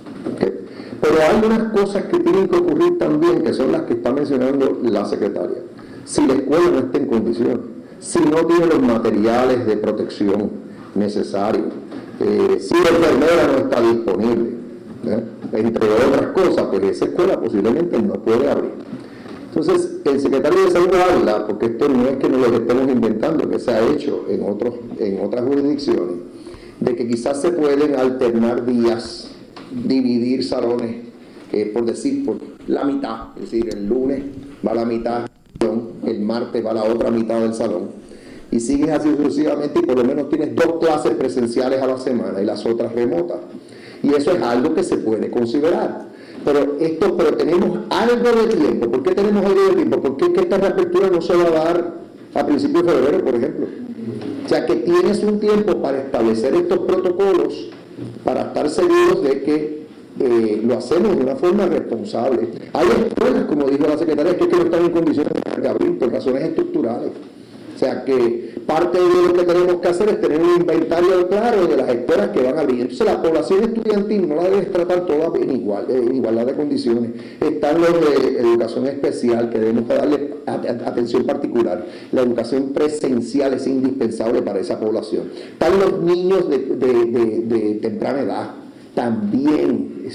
Pero hay unas cosas que tienen que ocurrir también, que son las que está mencionando la secretaria. Si la escuela no está en condición, si no tiene los materiales de protección necesarios, eh, si la enfermera no está disponible, ¿eh? entre otras cosas, pues esa escuela posiblemente no puede abrir. Entonces, el secretario de Salud habla, porque esto no es que nos lo estemos inventando, que se ha hecho en, otros, en otras jurisdicciones, de que quizás se pueden alternar días dividir salones, eh, por decir, por la mitad, es decir, el lunes va la mitad, el martes va la otra mitad del salón, y sigues así sucesivamente y por lo menos tienes dos clases presenciales a la semana y las otras remotas. Y eso es algo que se puede considerar. Pero esto, pero tenemos algo de tiempo. ¿Por qué tenemos algo de tiempo? Porque es esta reapertura no se va a dar a principios de febrero, por ejemplo. O sea que tienes un tiempo para establecer estos protocolos para estar seguros de que lo hacemos de una forma responsable. Hay escuelas, como dijo la secretaria, que, que no están en condiciones de abrir por razones estructurales. Sea que parte de lo que tenemos que hacer es tener un inventario claro de las escuelas que van a abrir. Entonces la población estudiantil no la debes tratar toda en, igual, igualdad de condiciones. Están los de educación especial que debemos darle atención particular. La educación presencial es indispensable para esa población. Están los niños de temprana edad también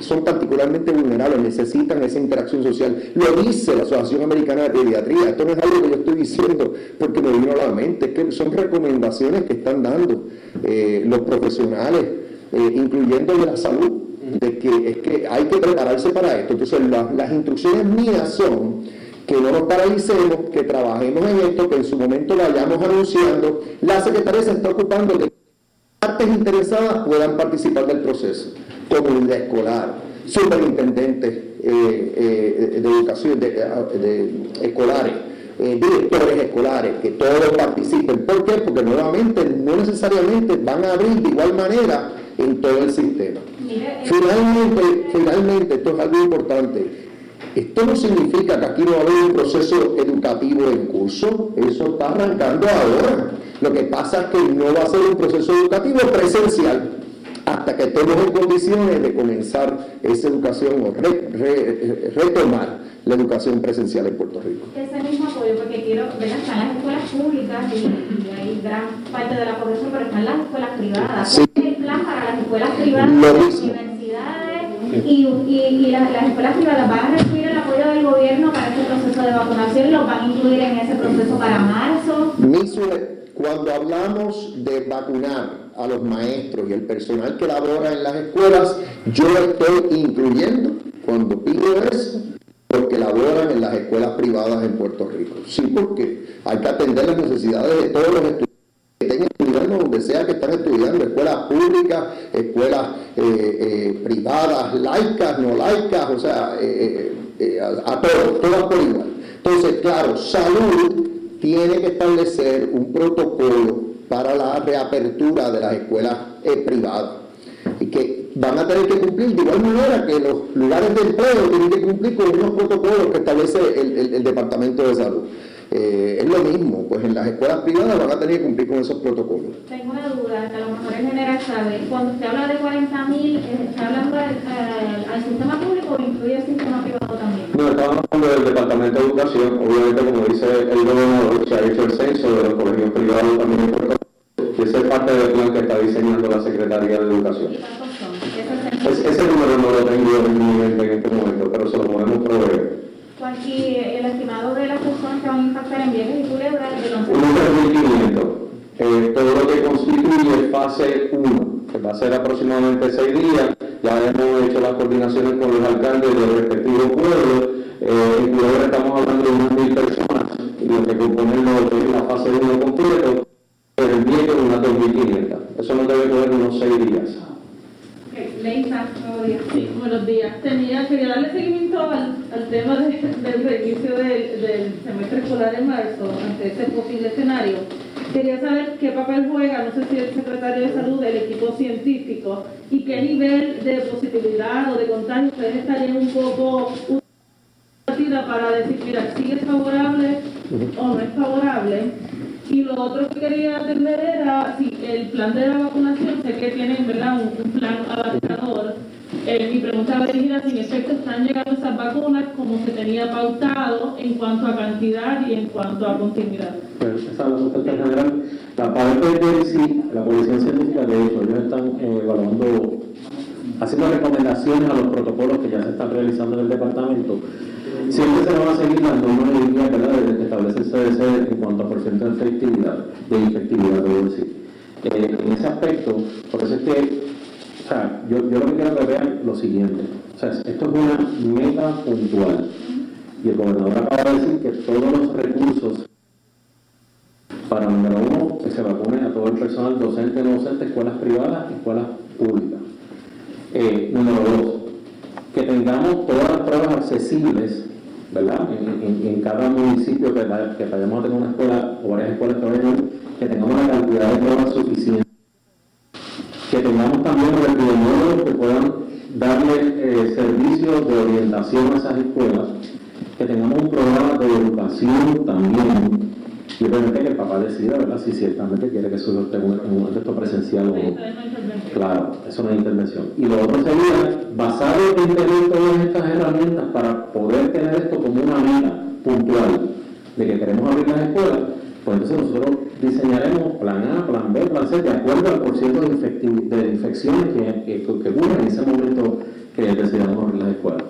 son, particularmente vulnerables, necesitan esa interacción social. Lo dice la Asociación Americana de Pediatría. Esto no es algo que yo estoy diciendo porque me vino a la mente, es que son recomendaciones que están dando eh, los profesionales, eh, incluyendo de la salud, de que es que hay que prepararse para esto. Entonces, las instrucciones mías son que no nos paralicemos, que trabajemos en esto, que en su momento lo vayamos anunciando. La Secretaría se está ocupando de partes interesadas puedan participar del proceso, comunidad escolar, superintendentes eh, eh, de educación de, escolares, eh, directores escolares, que todos participen. ¿Por qué? Porque nuevamente no necesariamente van a abrir de igual manera en todo el sistema. Finalmente, finalmente, esto es algo importante. Esto no significa que aquí no va a haber un proceso educativo en curso, eso está arrancando ahora. Lo que pasa es que no va a ser un proceso educativo presencial hasta que estemos en condiciones de comenzar esa educación o retomar la educación presencial en Puerto Rico. Ese mismo apoyo, porque quiero, ver Están las escuelas públicas y, hay gran parte de la población, pero están las escuelas privadas. ¿Cuál es el plan para las escuelas privadas, las universidades y, y, las, las, escuelas privadas? ¿Van a recibir el apoyo del gobierno para este proceso de vacunación? ¿Los van a incluir en ese proceso para marzo? Cuando hablamos de vacunar a los maestros y el personal que labora en las escuelas, yo estoy incluyendo, cuando pido eso, los que laboran en las escuelas privadas en Puerto Rico. Sí, porque hay que atender las necesidades de todos los estudiantes donde sea que están estudiando, escuelas públicas, escuelas eh, eh, privadas, laicas, no laicas, o sea, eh, a todos, todas por igual. Entonces, claro, salud tiene que establecer un protocolo para la reapertura de las escuelas privadas y que van a tener que cumplir de igual manera que los lugares de empleo tienen que cumplir con unos protocolos que establece el Departamento de Salud. Eh, es lo mismo, pues en las escuelas privadas van a tener que cumplir con esos protocolos. Tengo una duda, que a lo mejor es general saber, cuando usted habla de 40.000, eh, ¿está hablando al sistema público o incluye el sistema privado también? No, estamos hablando del Departamento de Educación, obviamente como dice el gobernador, se ha hecho el censo de los colegios privados también en Puerto Rico, y ese es parte del plan que está diseñando la Secretaría de Educación. ¿Y son? Ese, ese número no lo tengo en este momento, pero se lo podemos proveer y el estimado de las personas que van a impactar en Vieques y Culebra de los... Unos 3.500. Eh, todo lo que constituye fase 1, que va a ser aproximadamente 6 días, ya hemos hecho las coordinaciones con los alcaldes de los respectivos pueblos, eh, en Culebra estamos hablando de unas 1.000 personas, lo que componen lo que es la fase 1 completo, pero en Vieques unas 2.500. Eso nos debe coger unos 6 días. Sí, buenos días. Tenía, quería darle seguimiento al, al tema del reinicio del, semestre escolar en marzo, ante ese posible escenario. Quería saber qué papel juega, no sé si el secretario de salud, el equipo científico, y qué nivel de positividad o de contagio ustedes estarían un poco para decir, mira, si es favorable o no es favorable. Y lo otro que quería entender era si el plan de la vacunación, sé que tienen ¿verdad? Un, plan abarcador. Eh, mi pregunta va si en efecto están llegando esas vacunas como se tenía pautado en cuanto a cantidad y en cuanto a continuidad. Pues esa es la general. La parte de sí, la Policía Científica, de hecho, ellos están eh, evaluando, haciendo recomendaciones a los protocolos que ya se están realizando en el departamento Siempre se van a seguir las normas de línea que establece el CDC en cuanto a porcentaje de efectividad, de efectividad, debo decir. Eh, en ese aspecto, por eso es que, o sea, yo, yo lo que quiero que vean lo siguiente, o sea, esto es una meta puntual. Y el gobernador acaba de decir que todos los recursos para, número uno, que se vacune a todo el personal docente, no docente, escuelas privadas, escuelas públicas. Eh, número dos, que tengamos todas las pruebas accesibles ¿verdad? En, cada municipio que, que vayamos a tener una escuela o varias escuelas que que tengamos una cantidad de pruebas suficiente. Que tengamos también epidemiólogos que puedan darle eh, de orientación a esas escuelas. Que tengamos un programa de educación también y obviamente que el papá decida, ¿verdad? Si ciertamente quiere que su hijo esté en un texto presencial o no. Claro, eso no es intervención. Y lo otro sería, basado en tener todas estas herramientas para poder tener esto como una meta puntual de que queremos abrir las escuelas, pues entonces nosotros diseñaremos plan A, plan B, plan C, de acuerdo al porcentaje de, de infecciones que, que, que ocurren en ese momento que decidamos abrir las escuelas.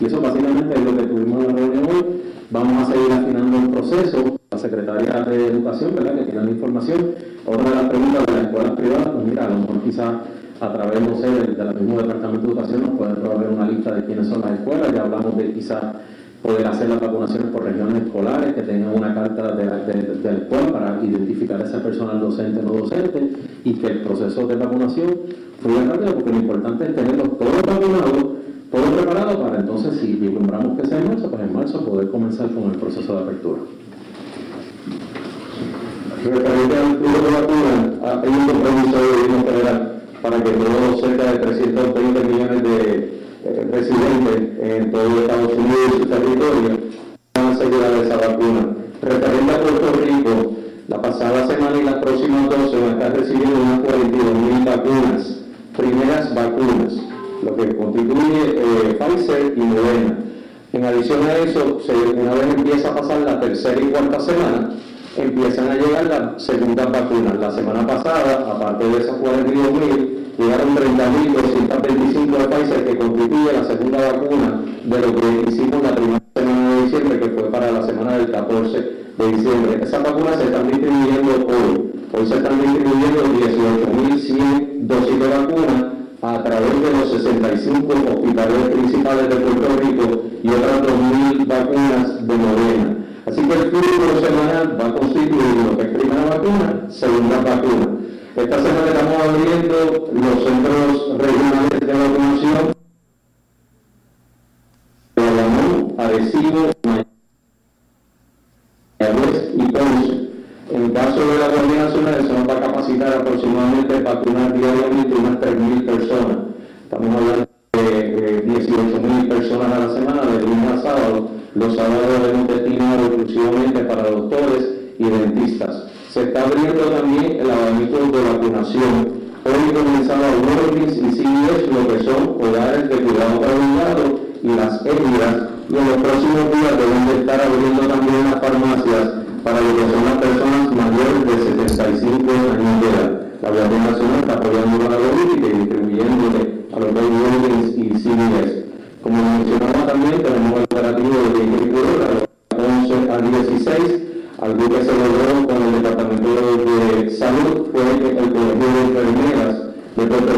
Y eso básicamente es lo que tuvimos en la reunión hoy. Vamos a seguir afinando el proceso la Secretaría de Educación, ¿verdad? que tiene la información. Otra de las preguntas de las escuelas privadas, pues mira, a lo mejor quizás a través, no sé, del, mismo Departamento de Educación nos pueden proveer una lista de quiénes son las escuelas. Ya hablamos de quizás poder hacer las vacunaciones por regiones escolares, que tengan una carta de, de, escuela para identificar a ese personal docente o no docente y que el proceso de vacunación fluya rápido, porque lo importante es tenerlos todos vacunados, todos preparados para entonces, si vislumbramos que sea en marzo, pues en marzo poder comenzar con el proceso de apertura. Referente al flujo de vacunas, hay un compromiso del gobierno federal para que todos cerca de 320 millones de eh, residentes en todo Estados Unidos y su territorio puedan asegurar esa vacuna. Referente a Puerto Rico, la pasada semana y las próximas dos se van a estar recibiendo unas 42 mil vacunas, primeras vacunas, lo que constituye eh, Pfizer y Moderna. En adición a eso, una vez empieza a pasar la tercera y cuarta semana, empiezan a llegar las segundas vacunas. La semana pasada, aparte de esas 42.000, llegaron 30.225 de Pfizer, que constituye la segunda vacuna de lo que hicimos la primera semana de diciembre, que fue para la semana del 14 de diciembre. Esas vacunas se están distribuyendo hoy. Hoy se están distribuyendo 18.100 dosis de vacunas a través de los 65 hospitales principales de Puerto Rico y otras 2.000 vacunas de Morena. Así que el flujo semanal va a constituir lo que es primera vacuna, segunda vacuna. Esta semana estamos abriendo los centros regionales de vacunación de Arecibo, Mayagüez y Ponce. En caso de la Guardia Nacional, se nos va a capacitar aproximadamente vacunar diariamente unas 3.000 personas. Estamos hablando de 18.000 personas a la semana, de lunes a sábado los sábados hemos destinado exclusivamente para doctores y dentistas. Se está abriendo también el abanico de vacunación. Hoy comenzaba Walgreens y CVS, lo que son hogares de cuidado prolongado y las heridas. Y en los próximos días deben de estar abriendo también las farmacias para lo que son las personas mayores de 75 años de edad. La Guardia Nacional está apoyando a la política y distribuyéndole a los Walgreens y CVS. Como mencionaba también, tenemos el operativo de agricultura, 11 al 16, algo que se logró con el Departamento de Salud fue el Colegio de Enfermeras de Puerto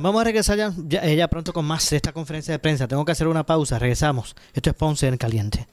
Vamos a regresar ya, ya, eh, ya pronto con más de esta conferencia de prensa. Tengo que hacer una pausa. Regresamos. Esto es Ponce en Caliente.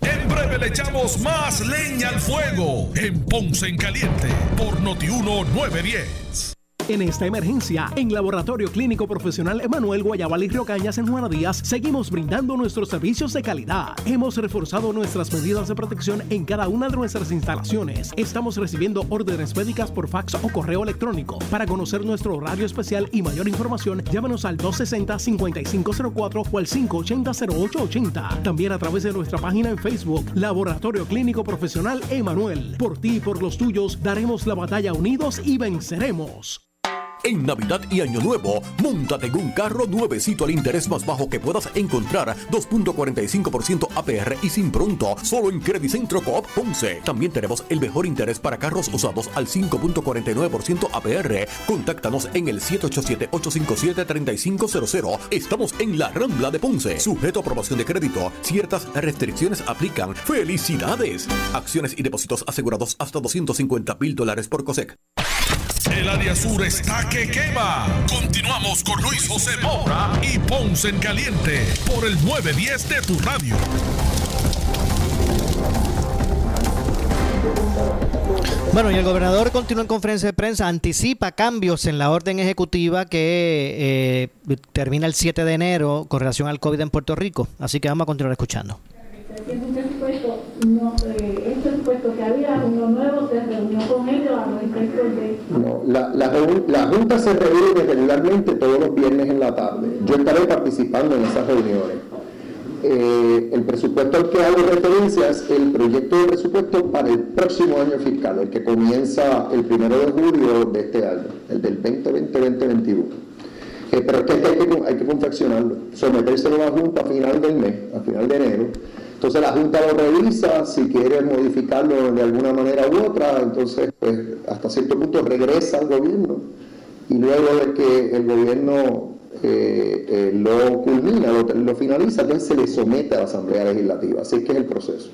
En breve le echamos más leña al fuego en Ponce en Caliente por Notiuno 910. En esta emergencia, en Laboratorio Clínico Profesional Emanuel Guayabal y Río Cañas en Juana Díaz, seguimos brindando nuestros servicios de calidad. Hemos reforzado nuestras medidas de protección en cada una de nuestras instalaciones. Estamos recibiendo órdenes médicas por fax o correo electrónico. Para conocer nuestro horario especial y mayor información, llámanos al 260-5504 o al 580-0880. También a través de nuestra página en Facebook, Laboratorio Clínico Profesional Emanuel. Por ti y por los tuyos, daremos la batalla unidos y venceremos. En Navidad y Año Nuevo, montate en un carro nuevecito al interés más bajo que puedas encontrar, 2.45% APR y sin pronto, solo en Credicentro Coop Ponce. También tenemos el mejor interés para carros usados al 5.49% APR. Contáctanos en el 787-857-3500. Estamos en la Rambla de Ponce. Sujeto a aprobación de crédito. Ciertas restricciones aplican. ¡Felicidades! Acciones y depósitos asegurados hasta 250 mil dólares por COSEC. El área sur está que quema. Continuamos con Luis José Moura y Ponce en Caliente por el 910 de tu radio. Bueno, y el gobernador continúa en conferencia de prensa, anticipa cambios en la orden ejecutiva que eh, termina el 7 de enero con relación al COVID en Puerto Rico. Así que vamos a continuar escuchando. No, eh, este presupuesto que había uno nuevo se reunió con ellos a los efectos de... No, la, la, la Junta se reúne regularmente todos los viernes en la tarde. Yo estaré participando en esas reuniones. Eh, el presupuesto al que hago referencia es el proyecto de presupuesto para el próximo año fiscal, el que comienza el primero de julio de este año, el del 2020-2021. Eh, pero es que hay que, hay que confeccionarlo, sometérselo a la Junta a final del mes, a final de enero. Entonces la Junta lo revisa, si quiere modificarlo de alguna manera u otra, entonces pues, hasta cierto punto regresa al gobierno y luego de que el gobierno eh, eh, lo culmina, lo, finaliza, entonces se le somete a la Asamblea Legislativa. Así que es el proceso.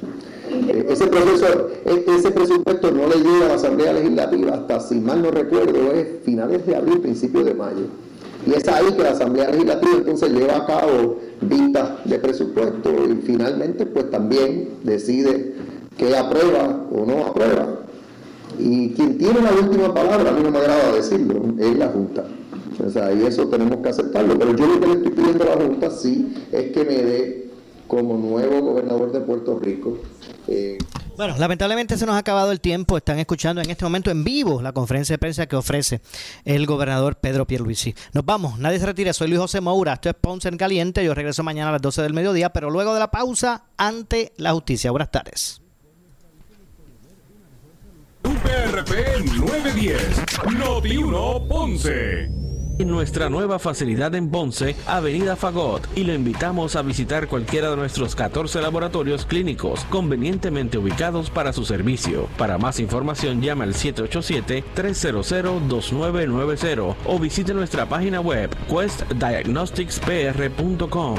Eh, ese proceso, e- ese presupuesto no le llega a la Asamblea Legislativa hasta, si mal no recuerdo, es finales de abril, principios de mayo. Y es ahí que la Asamblea Legislativa entonces lleva a cabo vistas de presupuesto y finalmente pues también decide qué aprueba o no aprueba. Y quien tiene la última palabra, a mí no me agrada decirlo, es la Junta. O sea, y eso tenemos que aceptarlo. Pero yo lo que le estoy pidiendo a la Junta sí es que me dé como nuevo gobernador de Puerto Rico eh, Bueno, lamentablemente se nos ha acabado el tiempo. Están escuchando en este momento en vivo la conferencia de prensa que ofrece el gobernador Pedro Pierluisi. Nos vamos, nadie se retira. Soy Luis José Moura. Esto es Ponce en Caliente. Yo regreso mañana a las 12 del mediodía, pero luego de la pausa ante la justicia. Buenas tardes. UPRP 910, Noti 1 Ponce. Nuestra nueva facilidad en Ponce, Avenida Fagot, y lo invitamos a visitar cualquiera de nuestros 14 laboratorios clínicos convenientemente ubicados para su servicio. Para más información llame al 787-300-2990 o visite nuestra página web questdiagnosticspr.com.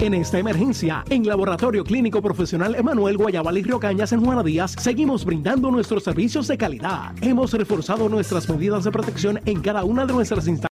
En esta emergencia, en Laboratorio Clínico Profesional Emanuel Guayabal y Río Cañas en Juana Díaz, seguimos brindando nuestros servicios de calidad. Hemos reforzado nuestras medidas de protección en cada una de nuestras instalaciones